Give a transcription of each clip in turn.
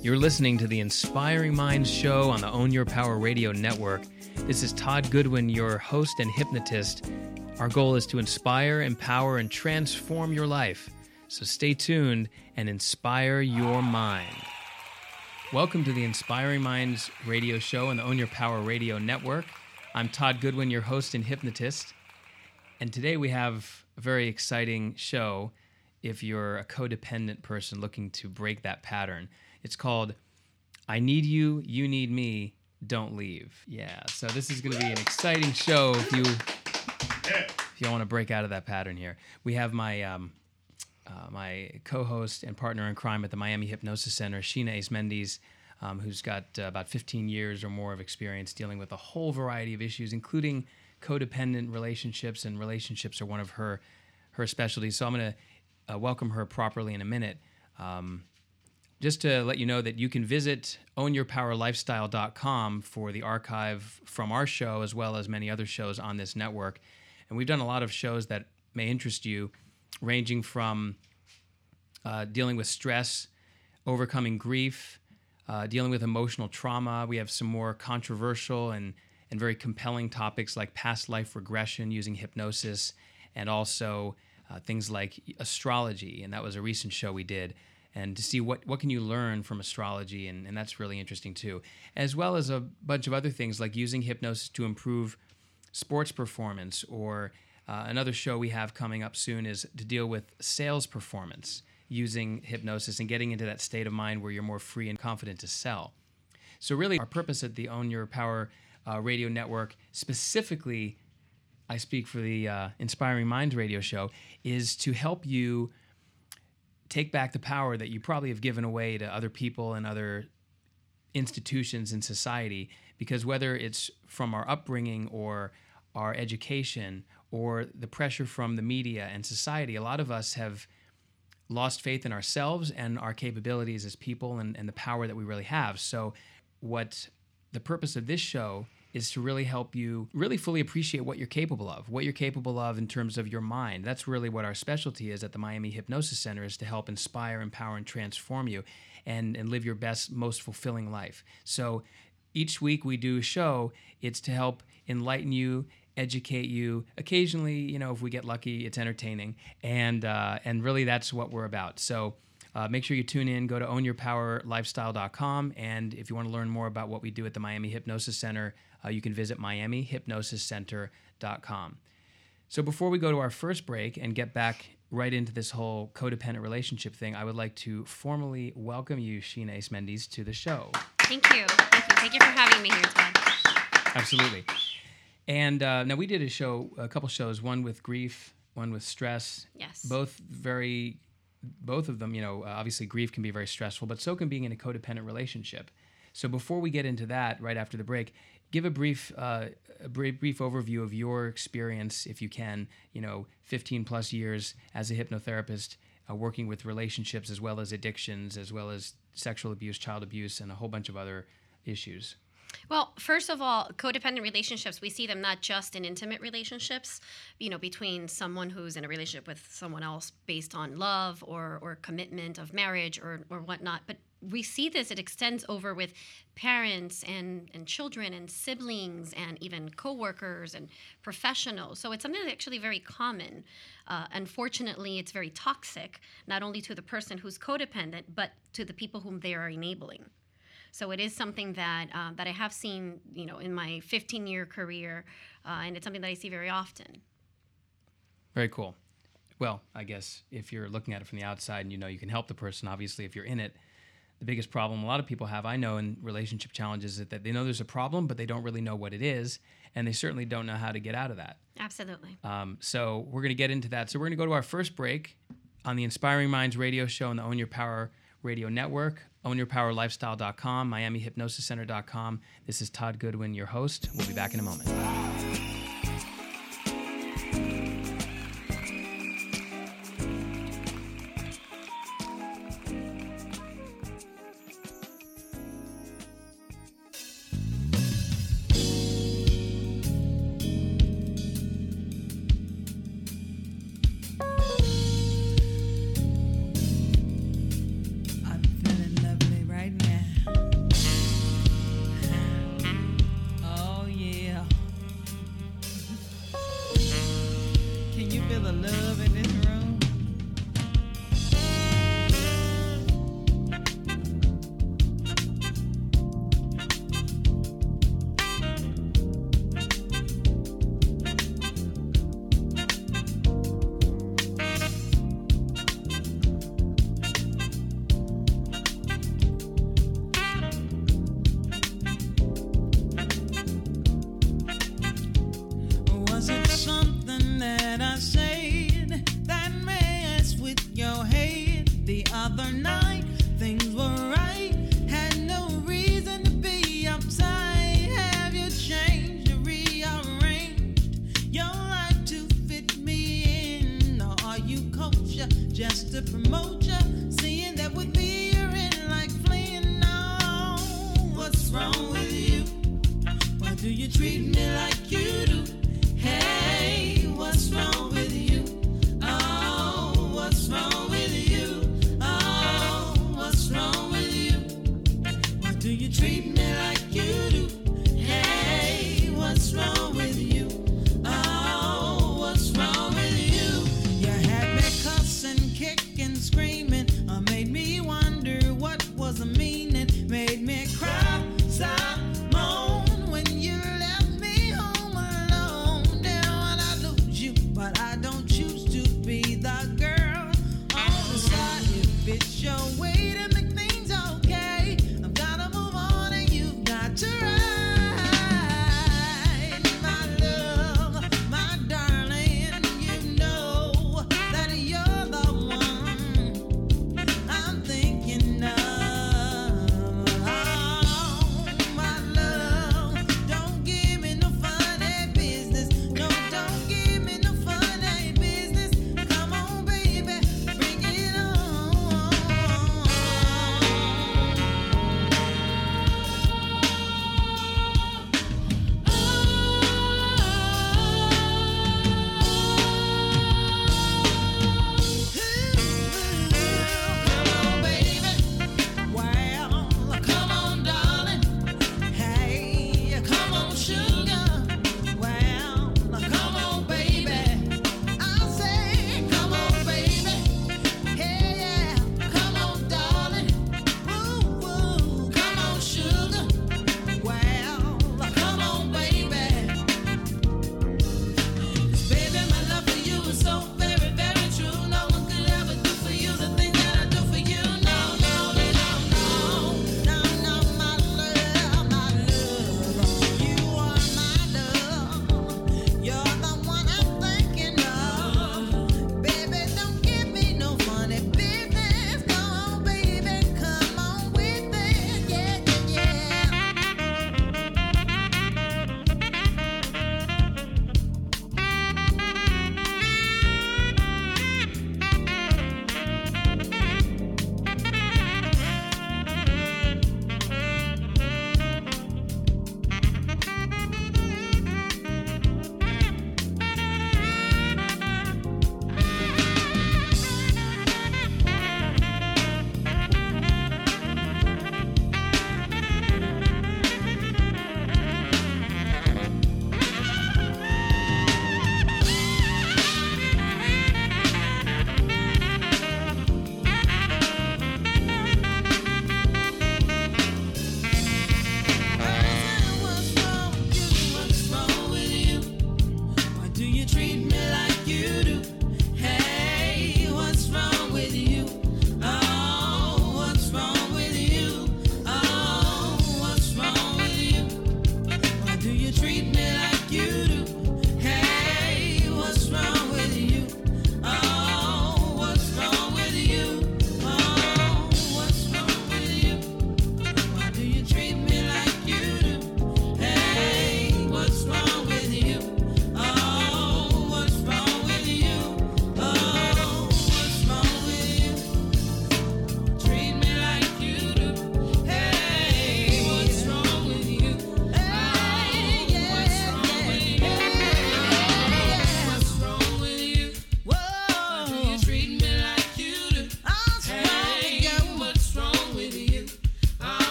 You're listening to the Inspiring Minds show on the Own Your Power Radio Network. This is Todd Goodwin, your host and hypnotist. Our goal is to inspire, empower, and transform your life. So stay tuned and inspire your mind. Welcome to the Inspiring Minds radio show on the Own Your Power Radio Network. I'm Todd Goodwin, your host and hypnotist. And today we have a very exciting show if you're a codependent person looking to break that pattern. It's called I Need You, You Need Me, Don't Leave. Yeah, so this is going to be an exciting show if you if you want to break out of that pattern here. We have my um, uh, my co-host and partner in crime at the Miami Hypnosis Center, Sheena Ace Mendes, um, who's got uh, about 15 years or more of experience dealing with a whole variety of issues, including codependent relationships, and relationships are one of her her specialties. So I'm going to uh, welcome her properly in a minute. Um, just to let you know that you can visit ownyourpowerlifestyle.com for the archive from our show as well as many other shows on this network. And we've done a lot of shows that may interest you, ranging from uh, dealing with stress, overcoming grief, uh, dealing with emotional trauma. We have some more controversial and, and very compelling topics like past life regression using hypnosis, and also uh, things like astrology. And that was a recent show we did and to see what, what can you learn from astrology and, and that's really interesting too. As well as a bunch of other things like using hypnosis to improve sports performance or uh, another show we have coming up soon is to deal with sales performance using hypnosis and getting into that state of mind where you're more free and confident to sell. So really our purpose at the own your power uh, radio network specifically i speak for the uh, inspiring minds radio show is to help you take back the power that you probably have given away to other people and other institutions in society because whether it's from our upbringing or our education or the pressure from the media and society a lot of us have lost faith in ourselves and our capabilities as people and, and the power that we really have. So what the purpose of this show is to really help you really fully appreciate what you're capable of, what you're capable of in terms of your mind. That's really what our specialty is at the Miami Hypnosis Center is to help inspire, empower, and transform you and, and live your best, most fulfilling life. So each week we do a show, it's to help enlighten you, educate you. Occasionally, you know, if we get lucky, it's entertaining. And uh, and really that's what we're about. So uh, make sure you tune in. Go to ownyourpowerlifestyle.com. And if you want to learn more about what we do at the Miami Hypnosis Center, uh, you can visit miamihypnosiscenter.com. So before we go to our first break and get back right into this whole codependent relationship thing, I would like to formally welcome you, Sheena Ace Mendes, to the show. Thank you. Thank you. Thank you for having me here, Todd. Absolutely. And uh, now we did a show, a couple shows, one with grief, one with stress. Yes. Both very, both of them, you know, uh, obviously grief can be very stressful, but so can being in a codependent relationship. So before we get into that, right after the break, give a brief, uh, a brief, brief overview of your experience, if you can. You know, 15 plus years as a hypnotherapist, uh, working with relationships as well as addictions, as well as sexual abuse, child abuse, and a whole bunch of other issues. Well, first of all, codependent relationships, we see them not just in intimate relationships, you know, between someone who's in a relationship with someone else based on love or, or commitment of marriage or, or whatnot, but we see this, it extends over with parents and, and children and siblings and even coworkers and professionals. So it's something that's actually very common. Uh, unfortunately, it's very toxic, not only to the person who's codependent, but to the people whom they are enabling. So it is something that uh, that I have seen, you know, in my 15 year career, uh, and it's something that I see very often. Very cool. Well, I guess if you're looking at it from the outside and you know you can help the person, obviously, if you're in it, the biggest problem a lot of people have, I know, in relationship challenges is that they know there's a problem, but they don't really know what it is, and they certainly don't know how to get out of that. Absolutely. Um, so we're going to get into that. So we're going to go to our first break on the Inspiring Minds radio show on the Own Your Power radio network, ownyourpowerlifestyle.com, miamihypnosiscenter.com. This is Todd Goodwin, your host. We'll be back in a moment.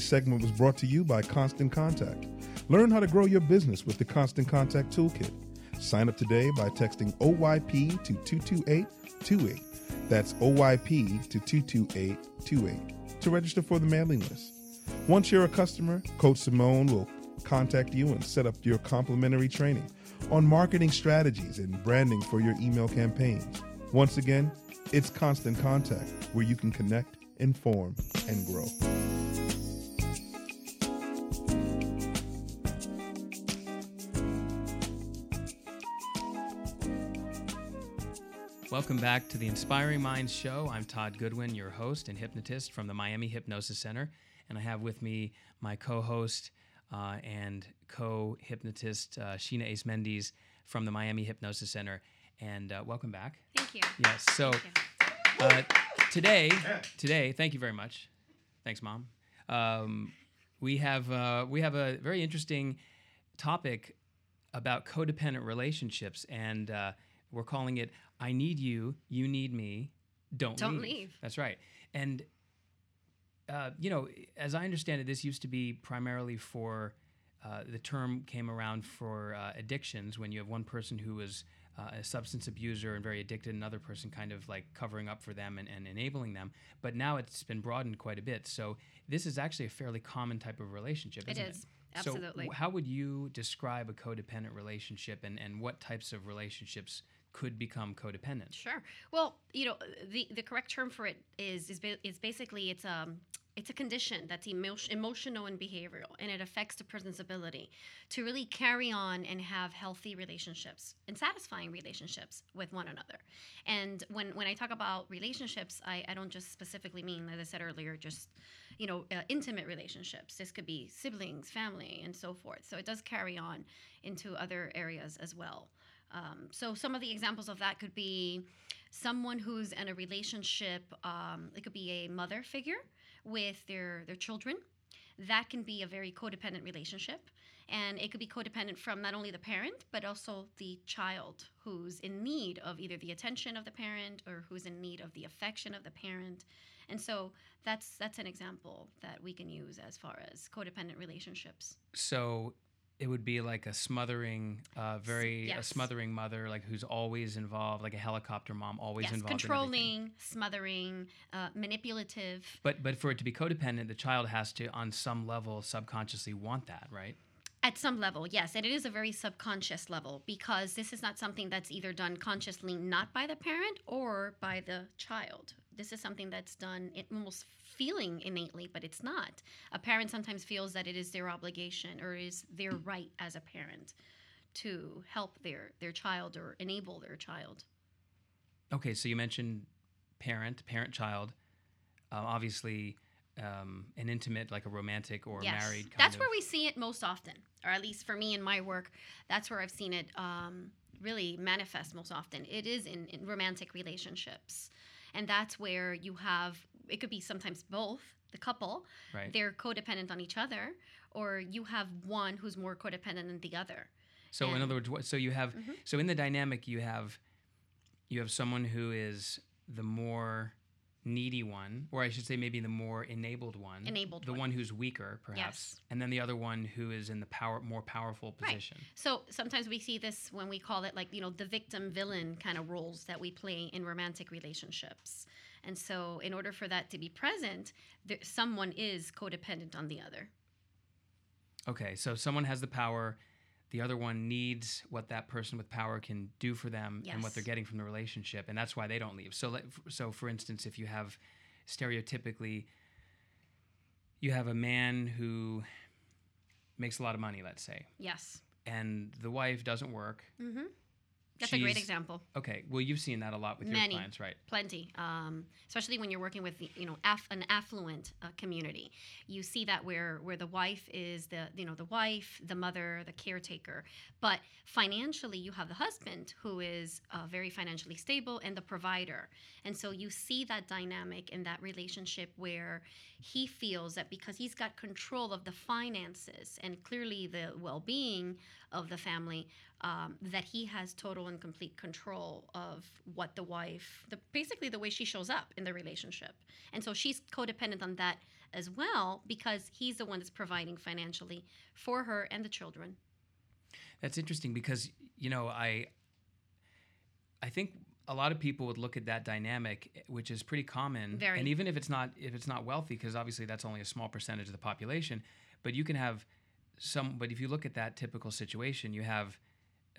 This segment was brought to you by Constant Contact. Learn how to grow your business with the Constant Contact Toolkit. Sign up today by texting OYP to 22828. That's OYP to 22828 to register for the mailing list. Once you're a customer, Coach Simone will contact you and set up your complimentary training on marketing strategies and branding for your email campaigns. Once again, it's Constant Contact where you can connect, inform, and grow. Welcome back to the Inspiring Minds Show. I'm Todd Goodwin, your host and hypnotist from the Miami Hypnosis Center. And I have with me my co host uh, and co hypnotist, uh, Sheena Ace Mendes from the Miami Hypnosis Center. And uh, welcome back. Thank you. Yes. So you. uh, today, today, thank you very much. Thanks, Mom. Um, we have uh, we have a very interesting topic about codependent relationships, and uh, we're calling it "I need you, you need me, don't Don't leave." leave. That's right. And uh, you know, as I understand it, this used to be primarily for uh, the term came around for uh, addictions when you have one person who is uh, a substance abuser and very addicted, another person kind of like covering up for them and, and enabling them. But now it's been broadened quite a bit. So this is actually a fairly common type of relationship. Isn't is. So Absolutely. w- how would you describe a codependent relationship and, and what types of relationships could become codependent? Sure. Well, you know, the the correct term for it is is, is basically it's um it's a condition that's emotion, emotional and behavioral, and it affects the person's ability to really carry on and have healthy relationships and satisfying relationships with one another. And when when I talk about relationships, I, I don't just specifically mean, as I said earlier, just you know uh, intimate relationships. This could be siblings, family, and so forth. So it does carry on into other areas as well. Um, so some of the examples of that could be someone who's in a relationship. Um, it could be a mother figure with their their children. That can be a very codependent relationship, and it could be codependent from not only the parent but also the child who's in need of either the attention of the parent or who's in need of the affection of the parent. And so that's that's an example that we can use as far as codependent relationships. So it would be like a smothering, uh, very a smothering mother, like who's always involved, like a helicopter mom, always yes, involved. in controlling, smothering, uh, manipulative. But but for it to be codependent, the child has to, on some level, subconsciously want that, right? At some level, yes, and it is a very subconscious level because this is not something that's either done consciously, not by the parent or by the child. This is something that's done it almost feeling innately, but it's not. A parent sometimes feels that it is their obligation or is their right as a parent to help their their child or enable their child. Okay, so you mentioned parent, parent child, uh, obviously um, an intimate, like a romantic or yes, married. Kind that's of, where we see it most often, or at least for me in my work, that's where I've seen it um, really manifest most often. It is in, in romantic relationships, and that's where you have it could be sometimes both the couple right. they're codependent on each other, or you have one who's more codependent than the other. So in other words, what, so you have Mhm. so in the dynamic you have you have someone who is the more needy one, or I should say maybe the more enabled one, Enabled the one. one who's weaker perhaps, Yes. and then the other one who is in the power more powerful position Right. position. So sometimes we see this when we call it like, you know, the victim villain kind of roles that we play in romantic relationships. And so in order for that to be present, there, someone is codependent on the other. Okay, so someone has the power, the other one needs what that person with power can do for them and what they're getting from the relationship, and that's why they don't leave. So, so for instance, if you have stereotypically, you have a man who makes a lot of money, let's say, Yes. and the wife doesn't work. Mm-hmm. That's a great example. Okay, well, you've seen that a lot with Many. your clients, right? Plenty, um, especially when you're working with you know aff- an affluent uh, community. You see that where where the wife is the you know the wife, the mother, the caretaker, but financially you have the husband who is uh, very financially stable and the provider, and so you see that dynamic in that relationship where he feels that because he's got control of the finances and clearly the well-being of the family um, that he has total and complete control of what the wife, the basically the way she shows up in the relationship, and so she's codependent on that as well because he's the one that's providing financially for her and the children. That's interesting because you know I I think a lot of people would look at that dynamic, which is pretty common, Very. and even if it's not if it's not wealthy, because obviously that's only a small percentage of the population, but you can have some. But if you look at that typical situation, you have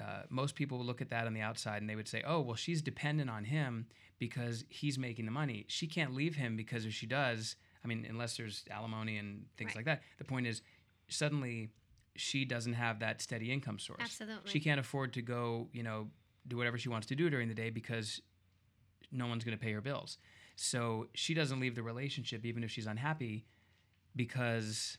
uh, most people would look at that on the outside and they would say, "Oh, well, she's dependent on him because he's making the money. She can't leave him because if she does, I mean, unless there's alimony and things Right. like that. The point is, suddenly." She doesn't have that steady income source. Absolutely. She can't afford to go, you know, do whatever she wants to do during the day because no one's going to pay her bills. So she doesn't leave the relationship even if she's unhappy because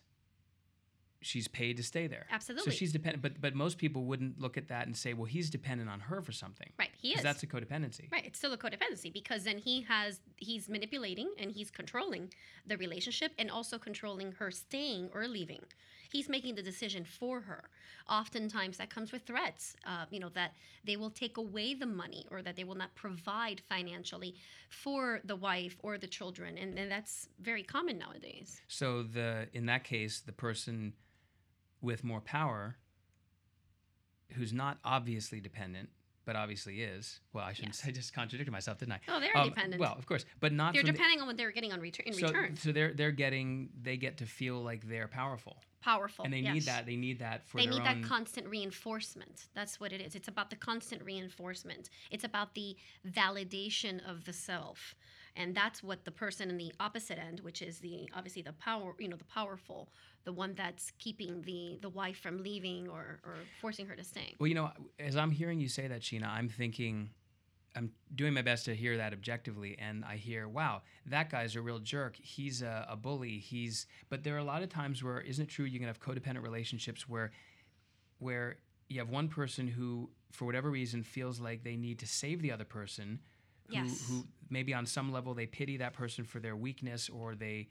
she's paid to stay there. Absolutely. So she's dependent but but most people wouldn't look at that and say, "Well, he's dependent on her for something." Right, he is. That's a codependency. Right, it's still a codependency because then he has he's manipulating and he's controlling the relationship and also controlling her staying or leaving. He's making the decision for her. Oftentimes that comes with threats, uh, you know, that they will take away the money or that they will not provide financially for the wife or the children, and, and that's very common nowadays. So the in that case, the person with more power who's not obviously dependent but obviously is. Well, I shouldn't Yes. say I just contradicted myself, didn't I? Oh, they're Um, dependent. Well, of course, but not They're from the- depending on what they're getting on return in so, return. so they're they're getting they get to feel like they're powerful, Powerful, and they yes. need that. They need that for they their need that constant reinforcement that's what it is it's about the constant reinforcement it's about the validation of the self and that's what the person in the opposite end which is the obviously the power you know the powerful the one that's keeping the the wife from leaving or or forcing her to stay well, you know, as I'm hearing you say that, Sheena, I'm thinking. I'm doing my best to hear that objectively, and I hear, wow, that guy's a real jerk. He's a, a bully. He's, but there are a lot of times where, isn't it true? You can have codependent relationships where, where you have one person who, for whatever reason, feels like they need to save the other person, who, Yes. who maybe on some level they pity that person for their weakness, or they,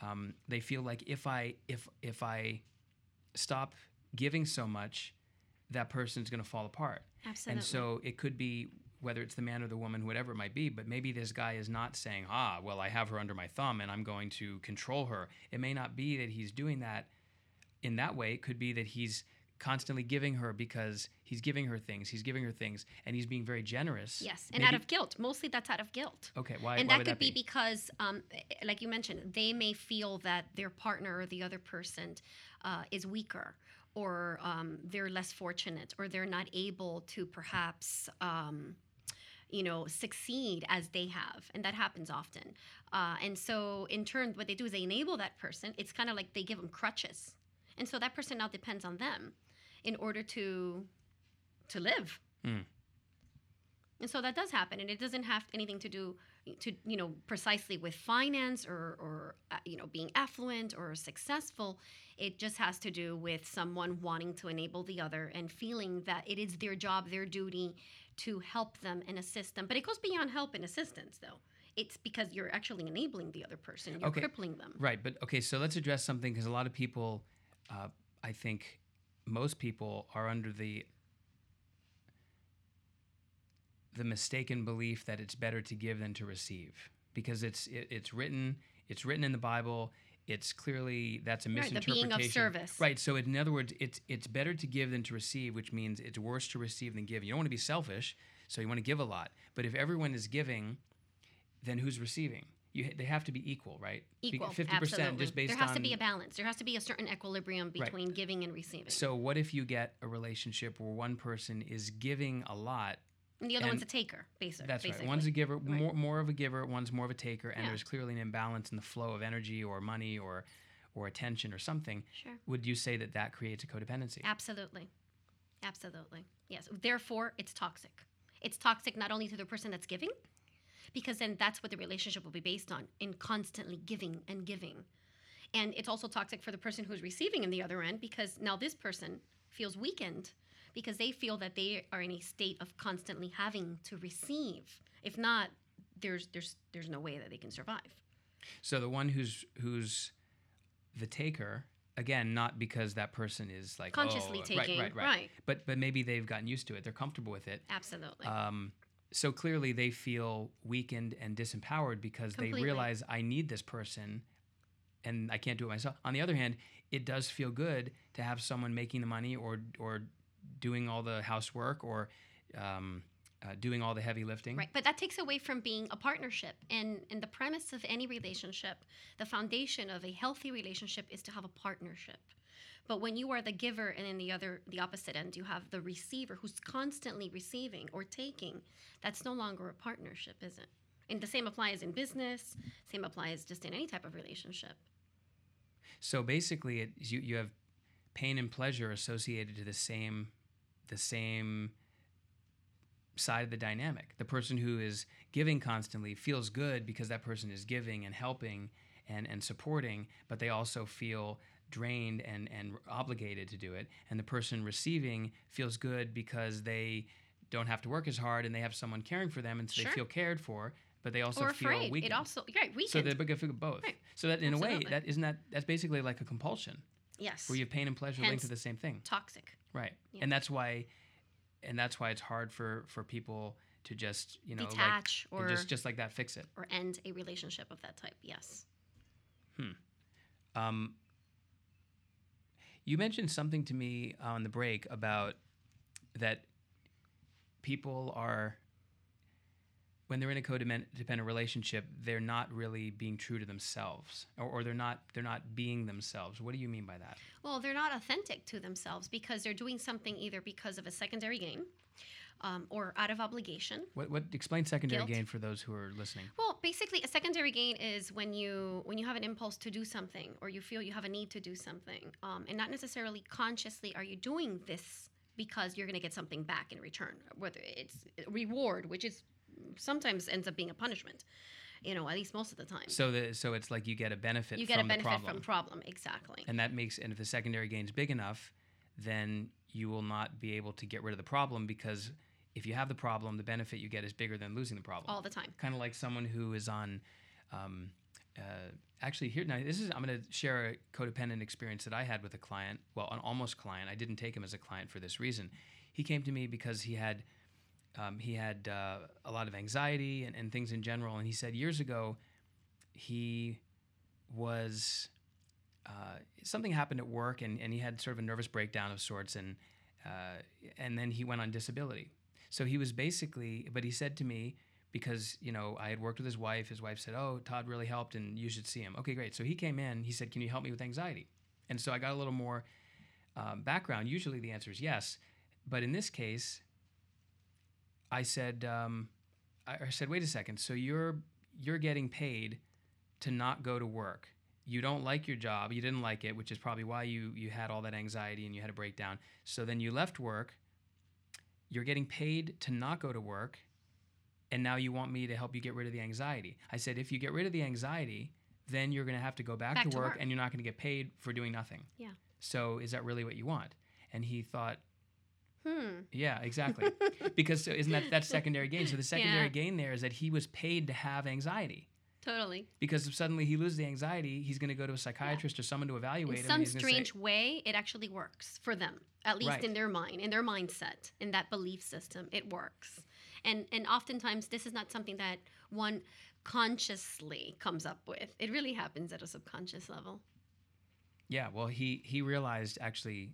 um, they feel like if I, if if I stop giving so much, that person's going to fall apart. Absolutely. And so it could be whether it's the man or the woman, whatever it might be, but maybe this guy is not saying, ah, well, I have her under my thumb and I'm going to control her. It may not be that he's doing that in that way. It could be that he's constantly giving her because he's giving her things, he's giving her things, and he's being very generous. Yes, and Maybe- out of guilt. Mostly that's out of guilt. Okay, why- And why that would could be? because, um, like you mentioned, they may feel that their partner or the other person uh, is weaker, or um, they're less fortunate, or they're not able to perhaps. Um, you know, succeed as they have, and that happens often. Uh, and so, in turn, what they do is they enable that person. It's kind of like they give them crutches, and so that person now depends on them in order to to live. And so that does happen, and it doesn't have anything to do to you know precisely with finance or or uh, you know being affluent or successful. It just has to do with someone wanting to enable the other and feeling that it is their job, their duty to help them and assist them. But it goes beyond help and assistance, though. It's because you're actually enabling the other person. You're Okay. crippling them. Right, but okay, so let's address something because a lot of people, uh, I think most people are under the the mistaken belief that it's better to give than to receive because it's it, it's written it's written in the Bible. It's clearly that's a Right, the misinterpretation. being of service. Right. So in other words, it's it's better to give than to receive, which means it's worse to receive than give. You don't want to be selfish, so you want to give a lot. But if everyone is giving, then who's receiving? You, they have to be equal, right? Equal, 50% just based there has on to be a balance. There has to be a certain equilibrium between giving and receiving. So what if you get a relationship where one person is giving a lot? and the other one's a taker, basic, That's basically. right. One's a giver, more, more of a giver. One's more of a taker, and Yeah. there's clearly an imbalance in the flow of energy or money or or attention or something. Sure. Would you say that that creates a codependency? Absolutely. Absolutely. Yes. Therefore, it's toxic. It's toxic not only to the person that's giving, because then that's what the relationship will be based on in constantly giving and giving. And it's also toxic for the person who's receiving in the other end because now this person feels weakened because they feel that they are in a state of constantly having to receive. If not, there's there's there's no way that they can survive. So the one who's who's the taker again, not because that person is like Consciously oh, right, taking, right, right, right. But but maybe they've gotten used to it. They're comfortable with it. Absolutely. Um, so clearly they feel weakened and disempowered because Completely. they realize I need this person and I can't do it myself. On the other hand, it does feel good to have someone making the money or or doing all the housework or um, uh, doing all the heavy lifting. Right, but that takes away from being a partnership. And and the premise of any relationship, the foundation of a healthy relationship is to have a partnership. But when you are the giver and in the other the opposite end you have the receiver who's constantly receiving or taking, that's no longer a partnership, is it? And the same applies in business, same applies just in any type of relationship. So basically, it, you you have pain and pleasure associated to the same the same side of the dynamic. The person who is giving constantly feels good because that person is giving and helping and, and supporting, but they also feel drained and, and obligated to do it. And the person receiving feels good because they don't have to work as hard and they have someone caring for them and so Sure. they feel cared for, but they also or feel afraid. weakened. It also right, weakened. so they're both. Right. So that in a way, that isn't that that's basically like a compulsion yes. where you have pain and pleasure linked to the same thing. toxic. Right. Yeah. And that's why and that's why it's hard for for people to just, you know, Detach like or- just just like that fix it. Or end a relationship of that type. Yes. Hmm. Um you mentioned something to me on the break about that people are when they're in a codependent relationship, they're not really being true to themselves, or, or they're not they're not being themselves. What do you mean by that? Well, they're not authentic to themselves because they're doing something either because of a secondary gain um, or out of obligation. What what explain secondary Guilt. gain for those who are listening? Well, basically, a secondary gain is when you when you have an impulse to do something or you feel you have a need to do something, um, and not necessarily consciously are you doing this because you're going to get something back in return, whether it's reward, which is sometimes ends up being a punishment. You know, at least most of the time. So the so it's like you get a benefit you get a benefit the problem. from problem, exactly. and that makes and if the secondary gain is big enough then you will not be able to get rid of the problem because if you have the problem the benefit you get is bigger than losing the problem. All the time. kind of like someone who is on um, uh, actually here now this is i'm going to share a codependent experience that i had with a client well an almost client. I didn't take him as a client for this reason. He came to me because he had um, he had uh, a lot of anxiety and, and things in general and he said years ago he was uh, something happened at work and, and he had sort of a nervous breakdown of sorts and uh, and then he went on disability so he was basically but he said to me because you know i had worked with his wife his wife said oh todd really helped and you should see him. Okay great. So he came in he said can you help me with anxiety? And so i got a little more um, background. Usually the answer is yes. But in this case i said um, I, I said wait a second. So you're you're getting paid to not go to work. You don't like your job. You didn't like it which is probably why you you had all that anxiety and you had a breakdown. So then you left work you're getting paid to not go to work and now you want me to help you get rid of the anxiety i said if you get rid of the anxiety then you're going to have to go back, Back to, to work, work. and you're not going to get paid for doing nothing Yeah. so is that really what you want and he thought Hmm. yeah exactly because so isn't that that's secondary gain so the secondary Yeah. gain there is that he was paid to have anxiety Totally. because if suddenly he loses the anxiety, he's going to go to a psychiatrist or someone to evaluate In him. In some and say- strange way, it actually works for them, at least Right. in their mind, in their mindset, in that belief system. It works, and and oftentimes this is not something that one consciously comes up with. It really happens at a subconscious level. yeah, well, he he realized actually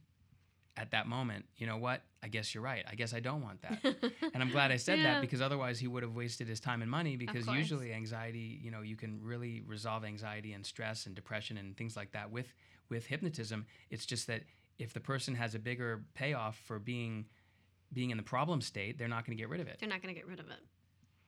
at that moment, you know what? I guess you're right. I guess I don't want that. and I'm glad I said Yeah. that because otherwise he would have wasted his time and money because usually anxiety, you know, you can really resolve anxiety and stress and depression and things like that with with hypnotism. It's just that if the person has a bigger payoff for being being in the problem state, they're not going to get rid of it. They're not going to get rid of it.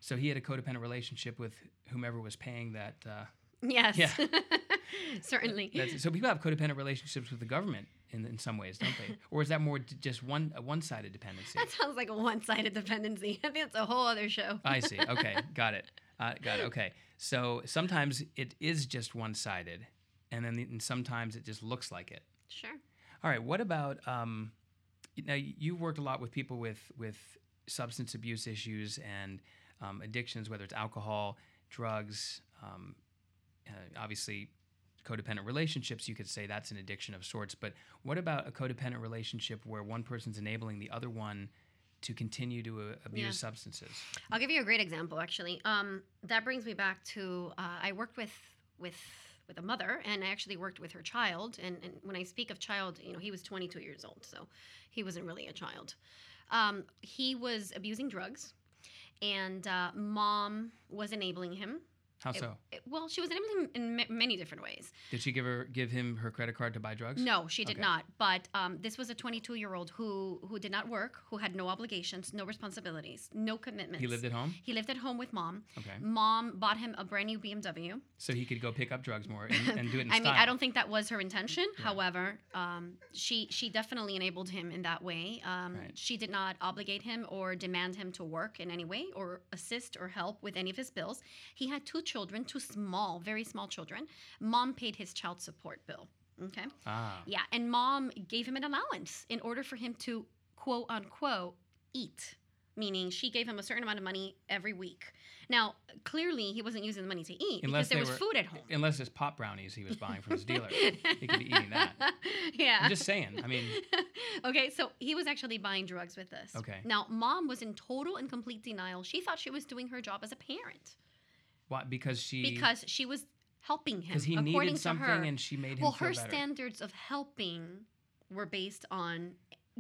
So he had a codependent relationship with whomever was paying that uh, Yes. Yeah. Certainly. That's, so people have codependent relationships with the government in, in some ways, don't they? or is that more d- just one a one-sided dependency? that sounds like a one-sided dependency. I think it's a whole other show. I see. Okay, got it. Uh, got it. Okay. So sometimes it is just one-sided, and then and sometimes it just looks like it. Sure. All right. What about um, now? You've worked a lot with people with with substance abuse issues and um, addictions, whether it's alcohol, drugs. Um, uh, obviously, codependent relationships. You could say that's an addiction of sorts. But what about a codependent relationship where one person's enabling the other one to continue to uh, abuse Yeah. substances? I'll give you a great example, actually. Um, that brings me back to uh, I worked with with with a mother, and I actually worked with her child. And, and when I speak of child, you know, he was 22 years old, so he wasn't really a child. Um, he was abusing drugs, and uh, mom was enabling him. How so? it- well, she was enabling him in ma- many different ways. Did she give her give him her credit card to buy drugs? No, she did Okay. not. But um, this was a 22 year old who who did not work, who had no obligations, no responsibilities, no commitments. He lived at home. He lived at home with mom. Okay. Mom bought him a brand new BMW. So he could go pick up drugs more and, and do it in I mean. I don't think that was her intention. However, um, she she definitely enabled him in that way. Um, Right. She did not obligate him or demand him to work in any way or assist or help with any of his bills. He had two children, two small, very small children. Mom paid his child support bill. Okay. Ah. Yeah, and mom gave him an allowance in order for him to quote unquote eat, meaning she gave him a certain amount of money every week. Now, clearly, he wasn't using the money to eat Unless because there was were- food at home. Unless it's pop brownies he was buying from his dealer. he could be eating that. yeah. I'm just saying. I mean, okay, so he was actually buying drugs with this. Okay. Now, mom was in total and complete denial. She thought she was doing her job as a parent why? Because she because she was helping him. because he according needed something her. and she made him well, her better. standards of helping were based on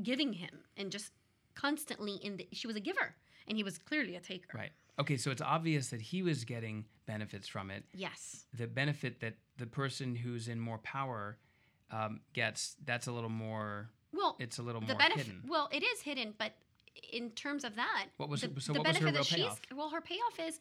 giving him and just constantly in the, she was a giver and he was clearly a taker. Right. Okay, so it's obvious that he was getting benefits from it. Yes. The benefit that the person who's in more power um, gets, that's a little more. Well, It's a little the more benefit hidden. well, it is hidden, but in terms of that, What was the, so the what was her benefit that she's well, her payoff is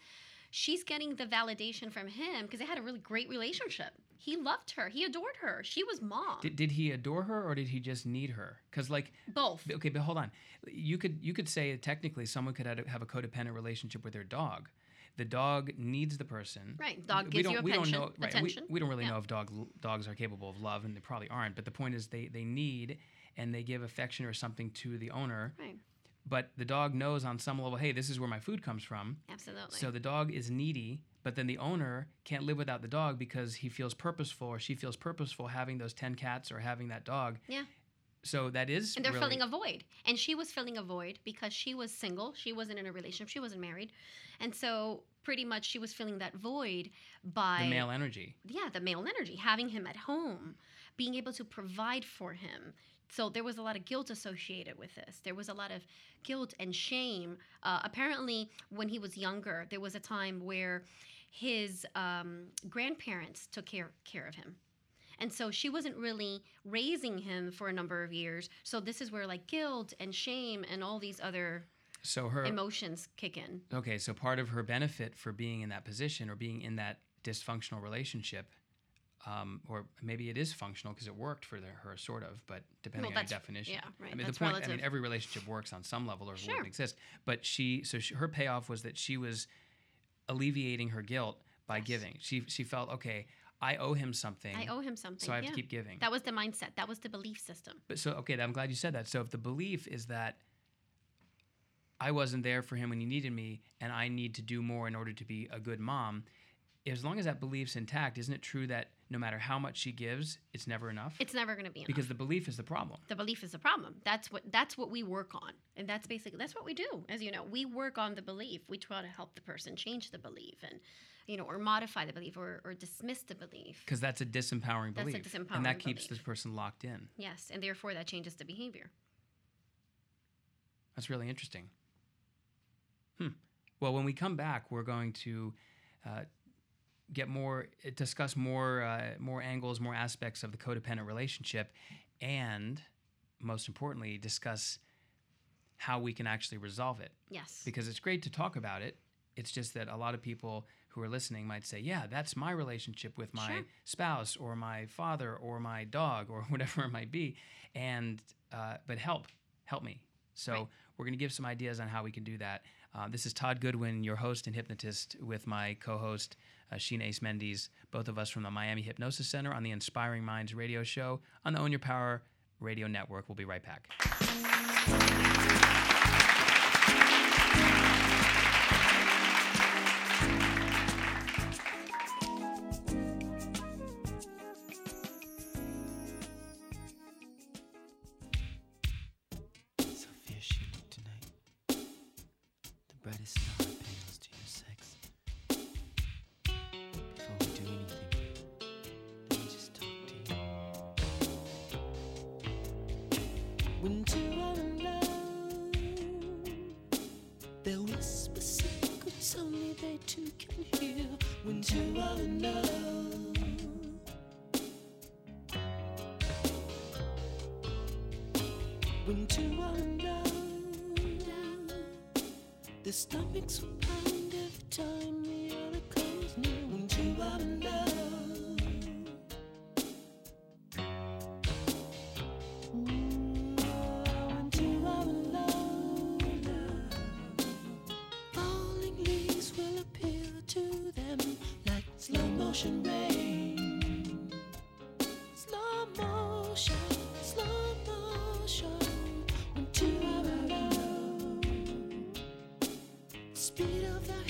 she's getting the validation from him because they had a really great relationship. He loved her. He adored her. She was mom. Did, did he adore her or did he just need her? Because like Both. Okay, but hold on. You could you could say technically someone could have a- codependent relationship with their dog. The dog needs the person. Right. Dog We gives don't, you a we pension- don't know. Right. attention. We, we don't really Yeah. know if dog dogs are capable of love, and they probably aren't. But the point is, they they need and they give affection or something to the owner. Right. But the dog knows on some level, hey, this is where my food comes from. Absolutely. So the dog is needy, but then the owner can't live without the dog because he feels purposeful or she feels purposeful having those 10 cats or having that dog. yeah. So that is and they're really, filling a void and she was filling a void because she was single she wasn't in a relationship she wasn't married and so pretty much she was filling that void by the male energy. yeah the male energy having him at home being able to provide for him so there was a lot of guilt associated with this there was a lot of guilt and shame uh, apparently when he was younger there was a time where his um, grandparents took care, care of him and so she wasn't really raising him for a number of years. So this is where like guilt and shame and all these other So her emotions kick in. Okay, so part of her benefit for being in that position or being in that dysfunctional relationship, um, or maybe it is functional because it worked for the, her, sort of, but depending Well, on your definition. yeah, right, I mean, that's the point. I mean, every relationship works on some level, or it Sure. wouldn't exist. But she, so she, her payoff was that she was alleviating her guilt by Yes. giving. She she felt okay. I owe him something. I owe him something. So I have yeah. to keep giving. That was the mindset. That was the belief system. But so okay, I'm glad you said that. So if the belief is that I wasn't there for him when he needed me, and I need to do more in order to be a good mom, as long as that belief's intact, isn't it true that no matter how much she gives, it's never enough? It's never going to be enough. because the belief is the problem. the belief is the problem. That's what that's what we work on, and that's basically that's what we do. As you know, we work on the belief. We try to help the person change the belief, and you know, or modify the belief, or, or dismiss the belief. Because that's a disempowering That's a belief, and disempowering that keeps belief. this person locked in. Yes, and therefore that changes the behavior. That's really interesting. Hmm. Well, when we come back, we're going to uh, get more, discuss more, uh, more angles, more aspects of the codependent relationship, and most importantly, discuss how we can actually resolve it. Yes. Because it's great to talk about it. It's just that a lot of people who are listening might say, "Yeah, that's my relationship with my Sure. spouse or my father or my dog or whatever it might be," and uh, but help, help me. So Right. we're going to give some ideas on how we can do that. Uh, this is Todd Goodwin, your host and hypnotist, with my co-host uh, Sheena Ace Mendes, both of us from the Miami Hypnosis Center on the Inspiring Minds radio show on the Own Your Power radio network. We'll be right back. When two are in love, they'll whisper secrets only they two can hear. When two are in love. When two are in love, their stomachs speed of their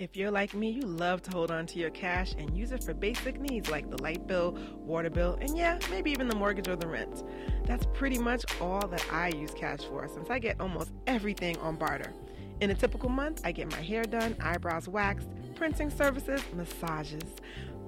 If you're like me, you love to hold on to your cash and use it for basic needs like the light bill, water bill, and yeah, maybe even the mortgage or the rent. That's pretty much all that I use cash for since I get almost everything on barter. In a typical month, I get my hair done, eyebrows waxed, printing services, massages,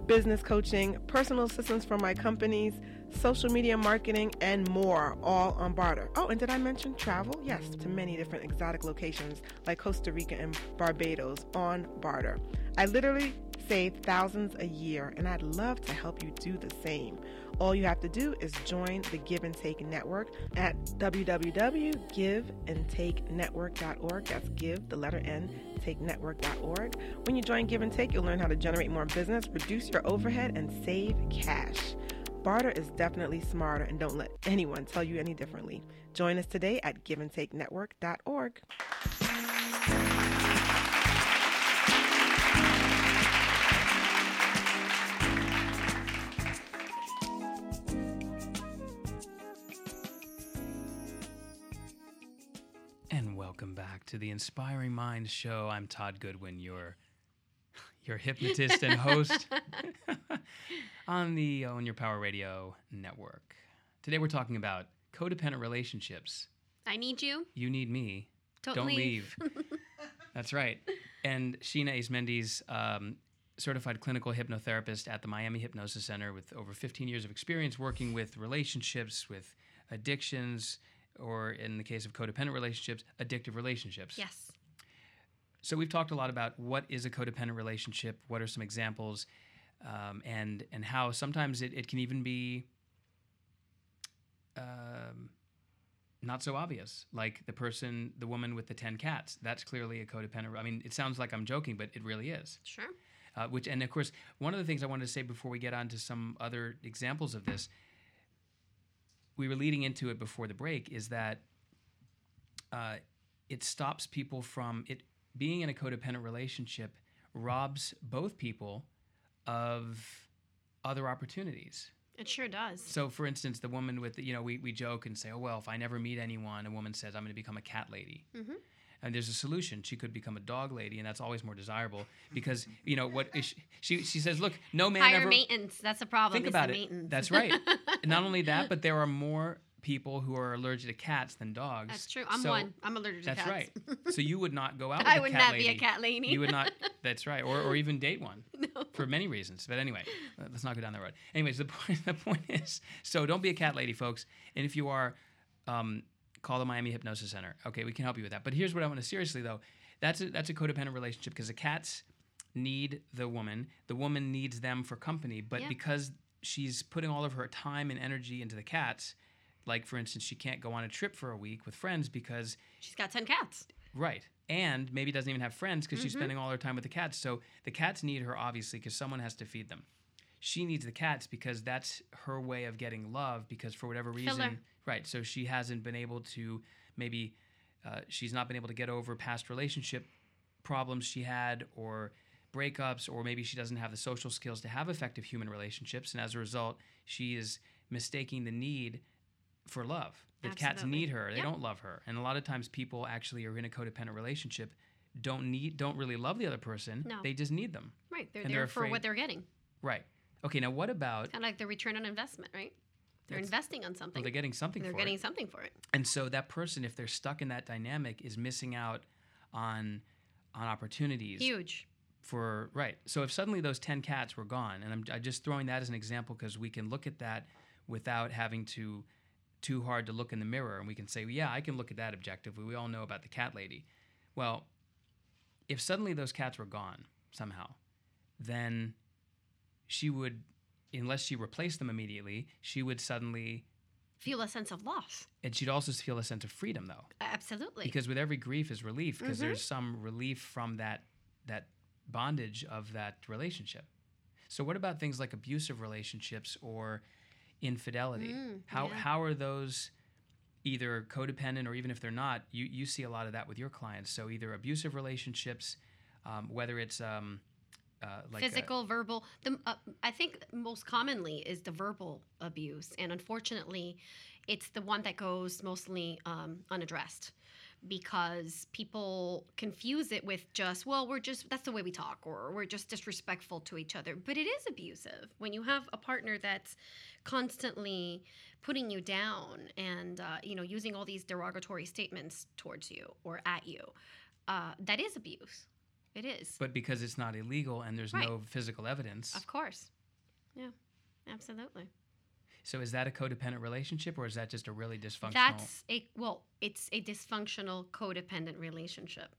business coaching, personal assistance for my companies, social media marketing, and more, all on barter. Oh, and did I mention travel? Yes, to many different exotic locations like Costa Rica and Barbados on barter. I literally save thousands a year, and I'd love to help you do the same. All you have to do is join the Give and Take Network at www.giveandtakenetwork.org. That's give, the letter N, takenetwork.org. When you join Give and Take, you'll learn how to generate more business, reduce your overhead, and save cash. Barter is definitely smarter, and don't let anyone tell you any differently. Join us today at giveandtakenetwork.org. And welcome back to the Inspiring Minds Show. I'm Todd Goodwin, your your hypnotist and host on the Own Your Power Radio network. Today we're talking about codependent relationships. I need you. You need me. Don't leave. leave. That's right. And Sheena Ace um, certified clinical hypnotherapist at the Miami Hypnosis Center with over 15 years of experience working with relationships, with addictions, or in the case of codependent relationships, addictive relationships. Yes. So we've talked a lot about what is a codependent relationship, what are some examples, um, and and how sometimes it, it can even be um, not so obvious. Like the person, the woman with the ten cats, that's clearly a codependent. I mean, it sounds like I'm joking, but it really is. Sure. Uh, which and of course, one of the things I wanted to say before we get on to some other examples of this, we were leading into it before the break, is that uh, it stops people from it being in a codependent relationship robs both people of other opportunities. It sure does. So, for instance, the woman with the, you know, we, we joke and say, oh, well, if I never meet anyone, a woman says, I'm going to become a cat lady. Mm-hmm. And there's a solution. She could become a dog lady, and that's always more desirable because, you know, what is she, she, she says, look, no man Higher ever. maintenance. That's a problem. Think about the it. Maintenance. That's right. Not only that, but there are more people who are allergic to cats than dogs. That's true. I'm So- one. I'm allergic to cats. That's right. So you would not go out with I a would cat not lady. be a cat lady. You would not. That's right. Or, or even date one No. for many reasons. But anyway, uh, let's not go down that road. Anyways, the point the point is so don't be a cat lady, folks. And if you are, um, call the Miami Hypnosis Center. Okay, we can help you with that. But here's what I want to seriously though. That's a, that's a codependent relationship because the cats need the woman. The woman needs them for company. But Yeah. because she's putting all of her time and energy into the cats, like for instance, she can't go on a trip for a week with friends because She's got 10 cats. Right. And maybe doesn't even have friends because Mm-hmm. she's spending all her time with the cats. So the cats need her, obviously, because someone has to feed them. She needs the cats because that's her way of getting love because for whatever reason. Filler. Right. So she hasn't been able to, maybe uh, she's not been able to get over past relationship problems she had or breakups, or maybe she doesn't have the social skills to have effective human relationships. And as a result, she is mistaking the need for love. The cats need her. They don't love her. And a lot of times people actually are in a codependent relationship don't need don't really love the other person. No. They just need them. Right. They're And there they're for what they're getting. Right. Okay, now what about Kind of like the return on investment, right? They're investing on well, something. they're getting something they're for getting it. something for it. And so that person if they're stuck in that dynamic is missing out on on opportunities Huge. for right. So if suddenly those 10 cats were gone and I'm, I'm just throwing that as an example because we can look at that without having to too hard to look in the mirror and we can say, yeah, I can look at that objectively. We all know about the cat lady. Well, if suddenly those cats were gone somehow, then she would, unless she replaced them immediately, she would suddenly, Feel a sense of loss. and she'd also feel a sense of freedom though. Absolutely. Because with every grief is relief, because Mm-hmm. there's some relief from that that bondage of that relationship. So what about things like abusive relationships or infidelity? how Mm, yeah. how are those either codependent or even if they're not, you you see a lot of that with your clients. So either abusive relationships, um, whether it's um, uh, like a- physical, verbal. The uh, I think most commonly is the verbal abuse, and unfortunately, it's the one that goes mostly um, unaddressed because people confuse it with just well we're just that's the way we talk or we're just disrespectful to each other but it is abusive when you have a partner that's constantly putting you down and uh, you know using all these derogatory statements towards you or at you uh, that is abuse it is but because it's not illegal and there's Right. no physical evidence. Of course. Yeah, absolutely. So is that a codependent relationship or is that just a really dysfunctional? That's a well, it's a dysfunctional codependent relationship.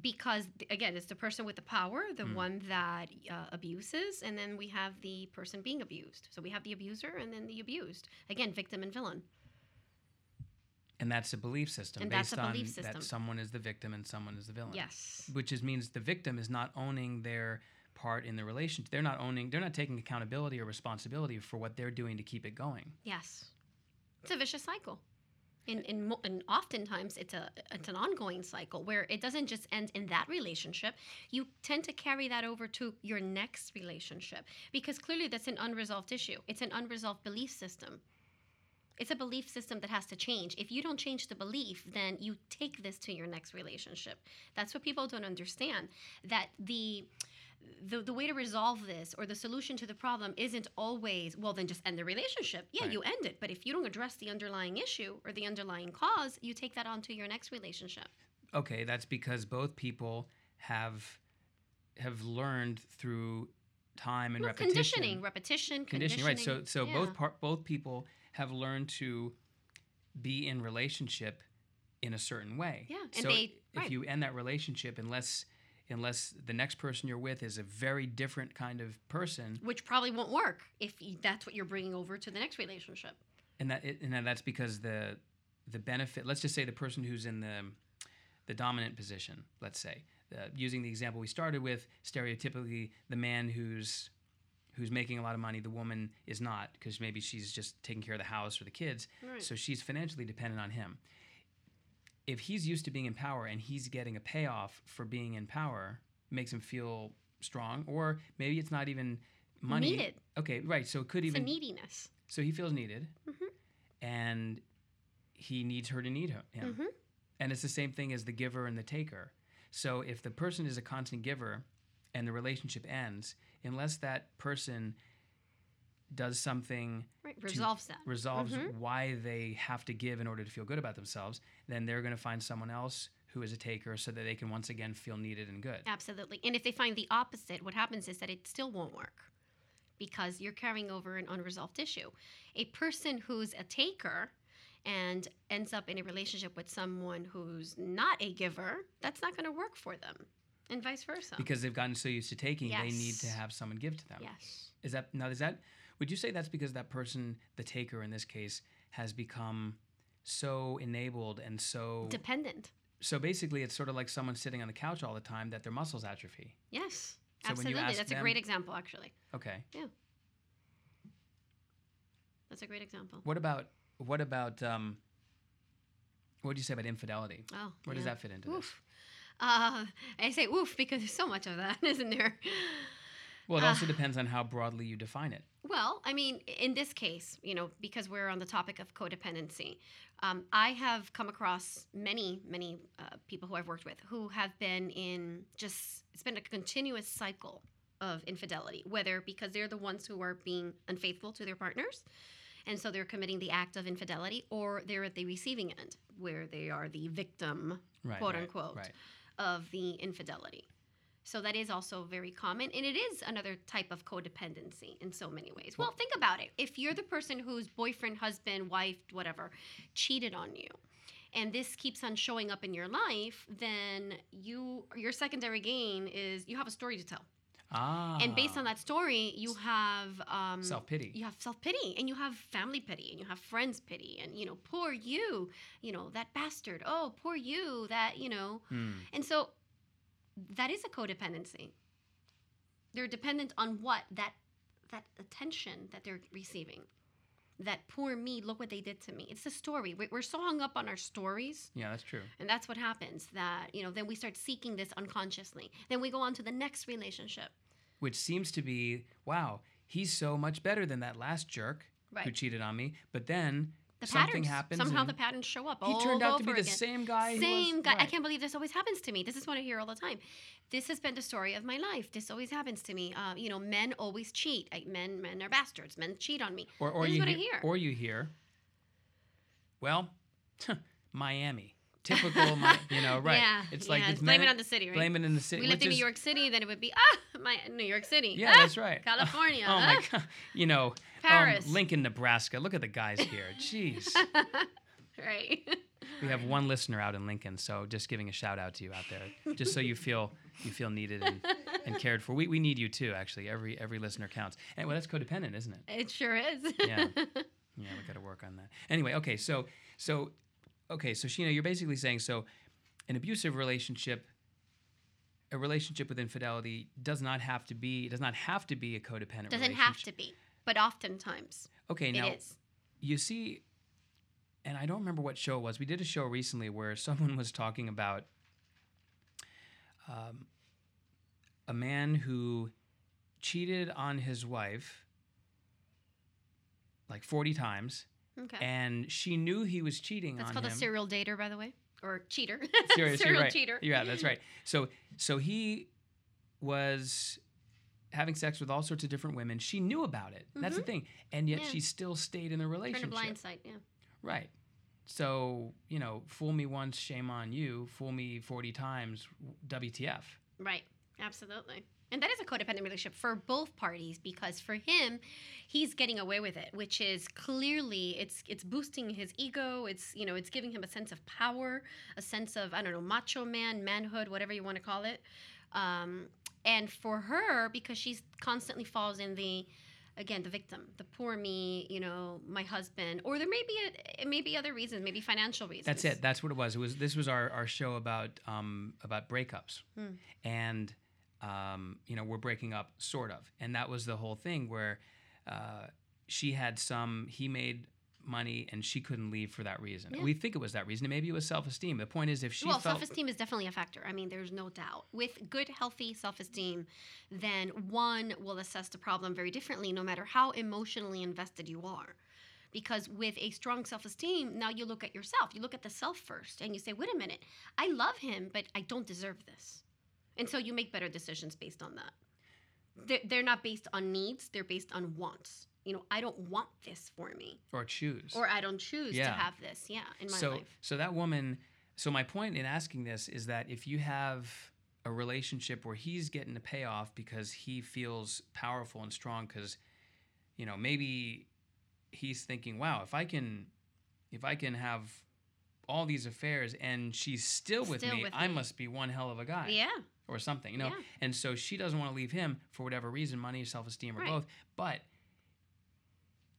Because again, it's the person with the power, the Hmm. one that uh, abuses, and then we have the person being abused. So we have the abuser and then the abused. Again, victim and villain. And that's a belief system And based that's a belief on system. that someone is the victim and someone is the villain. Yes. Which is means the victim is not owning their part in the relationship. They're not owning they're not taking accountability or responsibility for what they're doing to keep it going. Yes. It's a vicious cycle. And, and, and oftentimes it's a it's an ongoing cycle where it doesn't just end in that relationship. You tend to carry that over to your next relationship because clearly that's an unresolved issue. It's an unresolved belief system. It's a belief system that has to change. If you don't change the belief, then you take this to your next relationship. That's what people don't understand. That the the, the way to resolve this or the solution to the problem isn't always well then just end the relationship yeah Right. you end it but if you don't address the underlying issue or the underlying cause you take that on to your next relationship okay, that's because both people have have learned through time and Well, repetition. conditioning repetition conditioning, right? So so yeah. both part both people have learned to be in relationship in a certain way. Yeah, and so they- if right. you end that relationship unless unless the next person you're with is a very different kind of person. Which probably won't work if that's what you're bringing over to the next relationship. And that it, and that's because the the benefit let's just say the person who's in the the dominant position let's say. Uh, using the example we started with stereotypically the man who's who's making a lot of money the woman is not because maybe she's just taking care of the house or the kids. Right. so she's financially dependent on him if he's used to being in power and he's getting a payoff for being in power makes him feel strong or maybe it's not even money Needed. okay right so it could it's even neediness so he feels needed, Mm-hmm. and he needs her to need him. Mm-hmm. And it's the same thing as the giver and the taker. So if the person is a constant giver and the relationship ends, unless that person does something right to- resolves that resolves Mm-hmm. why they have to give in order to feel good about themselves, then they're going to find someone else who is a taker so that they can once again feel needed and good. Absolutely. And if they find the opposite, what happens is that it still won't work because you're carrying over an unresolved issue. A person who's a taker and ends up in a relationship with someone who's not a giver, that's not going to work for them. And vice versa. Because they've gotten so used to taking, they need to have someone give to them. yes. Is that now? Is that? Would you say that's because that person, the taker in this case, has become so enabled and so Dependent. so basically, it's sort of like someone sitting on the couch all the time that their muscles atrophy. Yes. So Absolutely. That's a great example, actually. Okay. Yeah. That's a great example. What about what about um? What do you say about infidelity? Oh, Where does that fit into this? Oof. Uh, I say oof because there's so much of that, isn't there? Well, it Ah. also depends on how broadly you define it. Well, I mean, in this case, you know, because we're on the topic of codependency, um, I have come across many, many uh, people who I've worked with who have been in just, it's been a continuous cycle of infidelity, whether because they're the ones who are being unfaithful to their partners. And so they're committing the act of infidelity, or they're at the receiving end, where they are the victim, Right, quote right, unquote, right. of the infidelity. So that is also very common, and it is another type of codependency in so many ways. Well, think about it. If you're the person whose boyfriend, husband, wife, whatever, cheated on you, and this keeps on showing up in your life, then you your secondary gain is you have a story to tell. Ah. And based on that story, you have um, Self pity. You have self pity, and you have family pity, and you have friends pity, and you know, poor you, you know, that bastard. Oh, poor you, that you know. Hmm. And so, that is a codependency. They're dependent on what that that attention that they're receiving. That poor me, look what they did to me. It's a story. We- We're so hung up on our stories. Yeah, that's true. And that's what happens. That, you know, then we start seeking this unconsciously. Then we go on to the next relationship. Which seems to be, wow, he's so much better than that last jerk who cheated on me. But then The something patterns. happens. Somehow and the patterns show up. He all turned out to be the again. same guy. Same was, guy. I can't believe this always happens to me. This is what I hear all the time. This has been the story of my life. This always happens to me. Uh, you know, men always cheat. Like, men, men are bastards. Men cheat on me. Or, or this you is what hear, I hear. Or you hear, well, Miami. Typical, Mi- you know, right. Yeah, It's like yeah, it's blame it on the city, right? Blame it in the city. we lived in New is- York City, then it would be ah, my New York City. Yeah, Ah, that's right. California. Oh, my ah. God. You know, um, Paris. Lincoln, Nebraska. Look at the guys here. Jeez. Right. We have one listener out in Lincoln, so just giving a shout out to you out there, just so you feel you feel needed and, and cared for. We, we need you too, actually. Every every listener counts. And well, that's codependent, isn't it? it sure is. Yeah, yeah. We got to work on that. Anyway, okay, so so okay, so Sheena, you're basically saying so an abusive relationship. A relationship with infidelity does not have to be does not have to be a codependent. Relationship. Doesn't have to be, but oftentimes Okay, it now is. you see, and I don't remember what show it was. We did a show recently where someone was talking about um, a man who cheated on his wife like 40 times, Okay. and she knew he was cheating That's called him. a serial dater, by the way, or cheater. Seriously, serial right. cheater. Yeah, that's right. So so he was having sex with all sorts of different women. She knew about it. That's the thing. And yet Mm-hmm. Yeah. she still stayed in the Turn a relationship. blind side. Yeah. Right. So, you know, fool me once, shame on you. Fool me 40 times, WTF. Right. Absolutely. And that is a codependent relationship for both parties because for him, he's getting away with it, which is clearly it's it's boosting his ego. It's you know it's giving him a sense of power, a sense of I don't know macho man, manhood, whatever you want to call it. Um, and for her, because she's constantly falls in the again the victim, the poor me, you know, my husband, or there may be a, it may be other reasons, maybe financial reasons. That's it. That's what it was. It was this was our, our show about um, about breakups, and um, you know we're breaking up sort of, and that was the whole thing where uh, she had some he made money and she couldn't leave for that reason. We think it was that reason. and Maybe it was self esteem. The point is if she well, felt self-esteem is definitely a factor. I mean, there's no doubt. With good, healthy self-esteem, then one will assess the problem very differently, no matter how emotionally invested you are. Because with a strong self-esteem, now you look at yourself. You look at the self first, and you say, "Wait a minute, I love him, but I don't deserve this," and so you make better decisions based on that. They're, they're not based on needs; they're based on wants. You know, I don't want this for me, or choose or I don't choose to have this. Yeah, in my so life. so that woman so my point in asking this is that if you have a relationship where he's getting a payoff because he feels powerful and strong because you know maybe he's thinking wow if i can if i can have all these affairs and she's still with Still me with i me. must be one hell of a guy Yeah. Or something you know Yeah. and so she doesn't want to leave him for whatever reason money self-esteem or Right. both but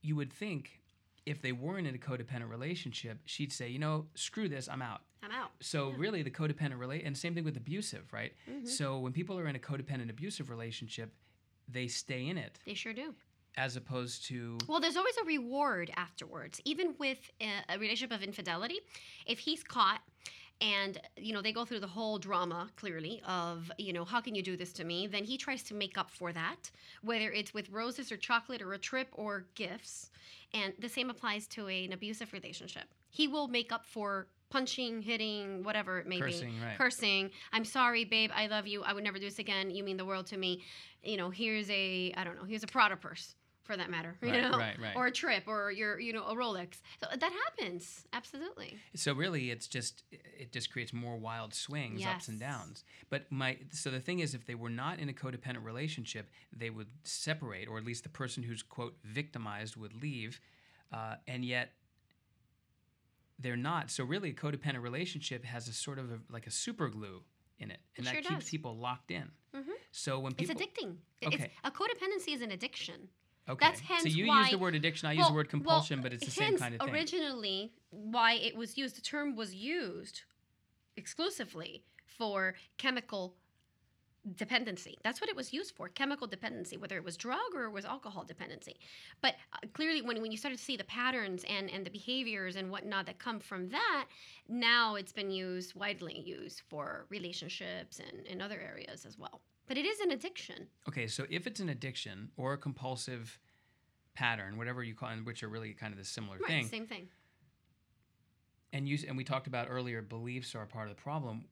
you would think if they weren't in a codependent relationship she'd say you know screw this i'm out I'm out. so really the codependent relate and same thing with abusive right Mm-hmm. so when people are in a codependent abusive relationship they stay in it They sure do. as opposed to Well, there's always a reward afterwards, even with a, a relationship of infidelity. If he's caught and you know they go through the whole drama clearly of you know how can you do this to me? Then he tries to make up for that whether it's with roses or chocolate or a trip or gifts and the same applies to an abusive relationship. He will make up for punching hitting whatever it may Cursing, be right. cursing. I'm sorry babe. I love you. I would never do this again. You mean the world to me. You know here's a i don't know here's a prada purse for that matter you Right, know? right, right. or a trip or your you know a rolex. So that happens. Absolutely. So really it's just it just creates more wild swings ups and downs. But my so the thing is if they were not in a codependent relationship they would separate or at least the person who's quote victimized would leave uh, and yet they're not. So really a codependent relationship has a sort of a, like a super glue in it and It that sure keeps does. Mm-hmm. people locked in. So when people, it's addicting Okay. it's a codependency is an addiction okay That's hence so you why, use the word addiction i use Well- the word compulsion but it's the same kind of thing Originally, why it was used, the term was used exclusively for chemical dependency. That's what it was used for, chemical dependency, whether it was drug or it was alcohol dependency. But uh, clearly, when, when you started to see the patterns and, and the behaviors and whatnot that come from that, now it's been used, widely used for relationships and, and other areas as well. But it is an addiction. Okay, so if it's an addiction or a compulsive pattern, whatever you call it, which are really kind of the similar Right, thing, same thing. and you and we talked about earlier, beliefs are a part of the problem.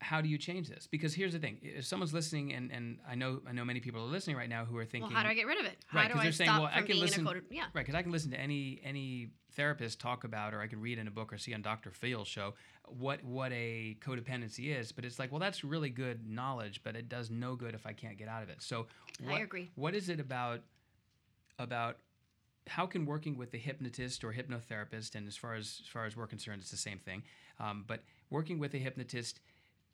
How do you change this? Because here's the thing: if someone's listening, and, and I know I know many people are listening right now who are thinking, Well, how do I get rid of it? How right? Because I they're saying, well, I can listen, code? Yeah. right? Because I can listen to any any therapist talk about, or I can read in a book or see on Dr. Phil's show what what a codependency is. But it's like, well, that's really good knowledge, but it does no good if I can't get out of it. So, I agree. What is it about about how can working with a hypnotist or hypnotherapist, and as far as as far as we're concerned, it's the same thing. Um, but working with a hypnotist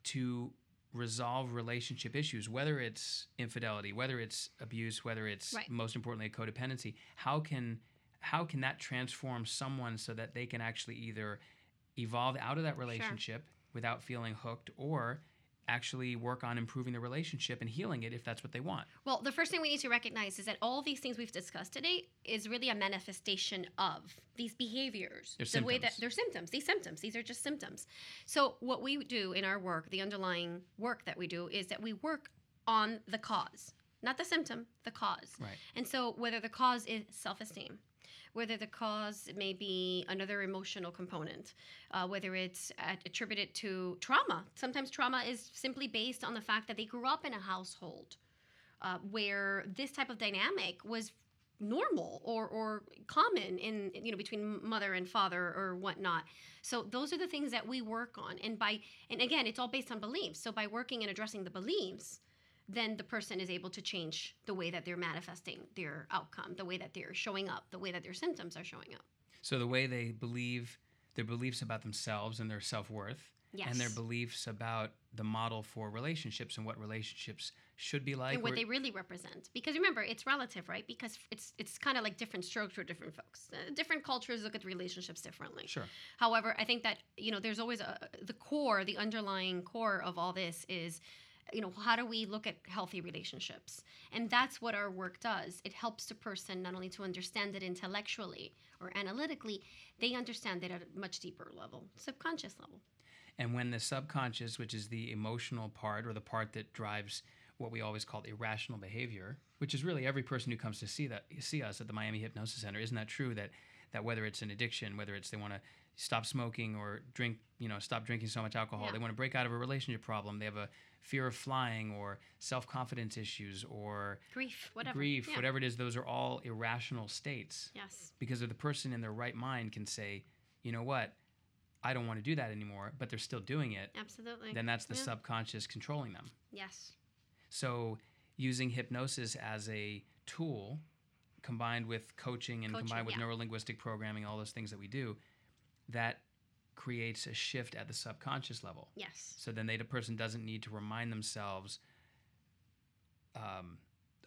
to resolve relationship issues, whether it's infidelity, whether it's abuse, whether it's Right. most importantly a codependency, how can how can that transform someone so that they can actually either evolve out of that relationship without feeling hooked or actually work on improving the relationship and healing it if that's what they want. Well, the first thing we need to recognize is that all these things we've discussed today is really a manifestation of these behaviors. They're the way that symptoms. they're symptoms. These symptoms. These are just symptoms. So what we do in our work, the underlying work that we do, is that we work on the cause, not the symptom, the cause. Right. And so whether the cause is self-esteem, whether the cause may be another emotional component, uh, whether it's at- attributed to trauma. Sometimes trauma is simply based on the fact that they grew up in a household uh, where this type of dynamic was normal or or common in you know between mother and father or whatnot. So those are the things that we work on. And by and again it's all based on beliefs. So by working and addressing the beliefs then the person is able to change the way that they're manifesting their outcome the way that they're showing up the way that their symptoms are showing up. So the way they believe their beliefs about themselves and their self worth, and their beliefs about the model for relationships and what relationships should be like. and what or- they really represent. Because remember it's relative right? Because it's it's kind of like different strokes for different folks. Uh, different cultures look at relationships differently. Sure. however i think that you know there's always a the core the underlying core of all this is you know how do we look at healthy relationships and that's what our work does it helps the person not only to understand it intellectually or analytically they understand it at a much deeper level subconscious level And when the subconscious, which is the emotional part or the part that drives what we always call irrational behavior, which is really every person who comes to see that see us at the Miami Hypnosis Center, isn't that true? That that whether it's an addiction, whether it's they want to stop smoking or drink, you know, stop drinking so much alcohol, Yeah. they want to break out of a relationship problem, they have a fear of flying or self confidence issues or grief whatever grief, Yeah. whatever it is, those are all irrational states yes because if the person in their right mind can say, you know what, I don't want to do that anymore, but they're still doing it, absolutely then that's the Yeah. subconscious controlling them. yes So using hypnosis as a tool combined with coaching and Coaching, combined with yeah. neurolinguistic programming, all those things that we do, that creates a shift at the subconscious level. yes So then they, the person doesn't need to remind themselves, um,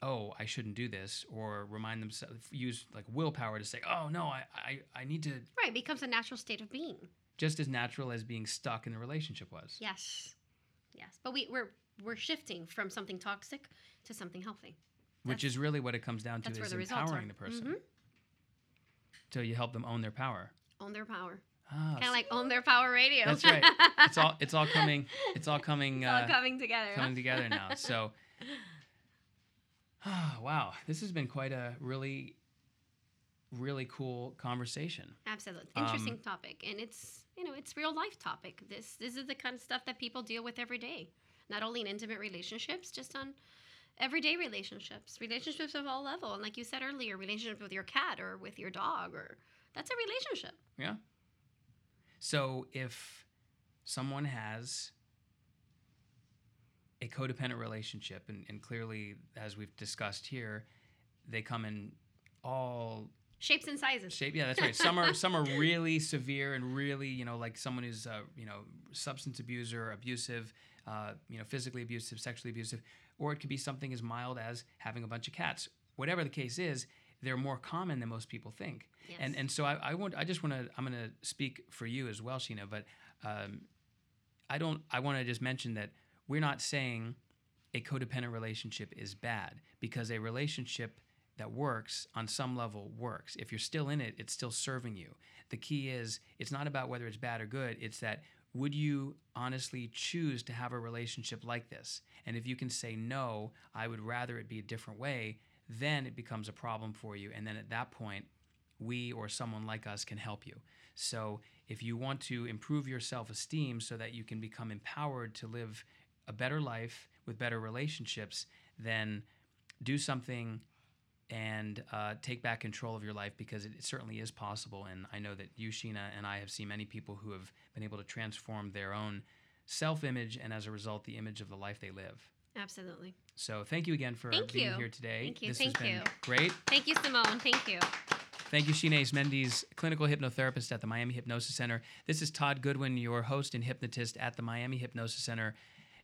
oh, I shouldn't do this, or remind themselves, use like willpower to say, oh, no, I, I, I need to, right it becomes a natural state of being just as natural as being stuck in the relationship was. Yes, yes, but we, we're we're shifting from something toxic to something healthy. Which is really what it comes down to is the empowering. Mm-hmm. the person. So you help them own their power. Own their power, Ah, kind of like own their power radio. that's right. It's all it's all coming it's all coming It's all uh, coming together. coming together now. So, ah, wow, this has been quite a really, really cool conversation. Absolutely Um, interesting topic, and it's you know it's real life topic. This this is the kind of stuff that people deal with every day, not only in intimate relationships, just on everyday relationships, relationships of all level. And like you said earlier, relationship with your cat or with your dog, or that's a relationship. Yeah. So if someone has a codependent relationship, and, and clearly, as we've discussed here, they come in all Shapes and sizes. shape. Yeah, that's right. Some are some are really severe and really, you know, like someone who's uh, you know substance abuser, abusive, uh, you know, physically abusive, sexually abusive, or it could be something as mild as having a bunch of cats. Whatever the case is, they're more common than most people think. And and so I, I want I just want to I'm going to speak for you as well, Sheena, but um, I don't I want to just mention that we're not saying a codependent relationship is bad because a relationship that works on some level works. If you're still in it, it's still serving you. The key is it's not about whether it's bad or good, it's that would you honestly choose to have a relationship like this? And if you can say no, I would rather it be a different way, then it becomes a problem for you. And then at that point, we or someone like us can help you. So if you want to improve your self esteem so that you can become empowered to live a better life with better relationships, then do something and uh, take back control of your life because it, it certainly is possible. And I know that you, Sheena, and I have seen many people who have been able to transform their own self image and as a result, the image of the life they live. Absolutely. So thank you again for Thank being you. here today. Thank you. This Thank has been you. great. Thank you, Simone. Thank you. Thank you, Shinace Mendes, clinical hypnotherapist at the Miami Hypnosis Center. This is Todd Goodwin, your host and hypnotist at the Miami Hypnosis Center.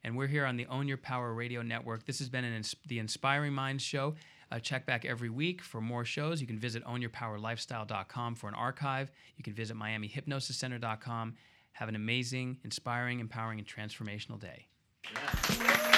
And we're here on the Own Your Power Radio Network. This has been an ins- the Inspiring Minds show. Uh, check back every week for more shows. You can visit ownyourpowerlifestyle.com for an archive. You can visit miamihypnosiscenter.com. Have an amazing, inspiring, empowering, and transformational day. Yeah.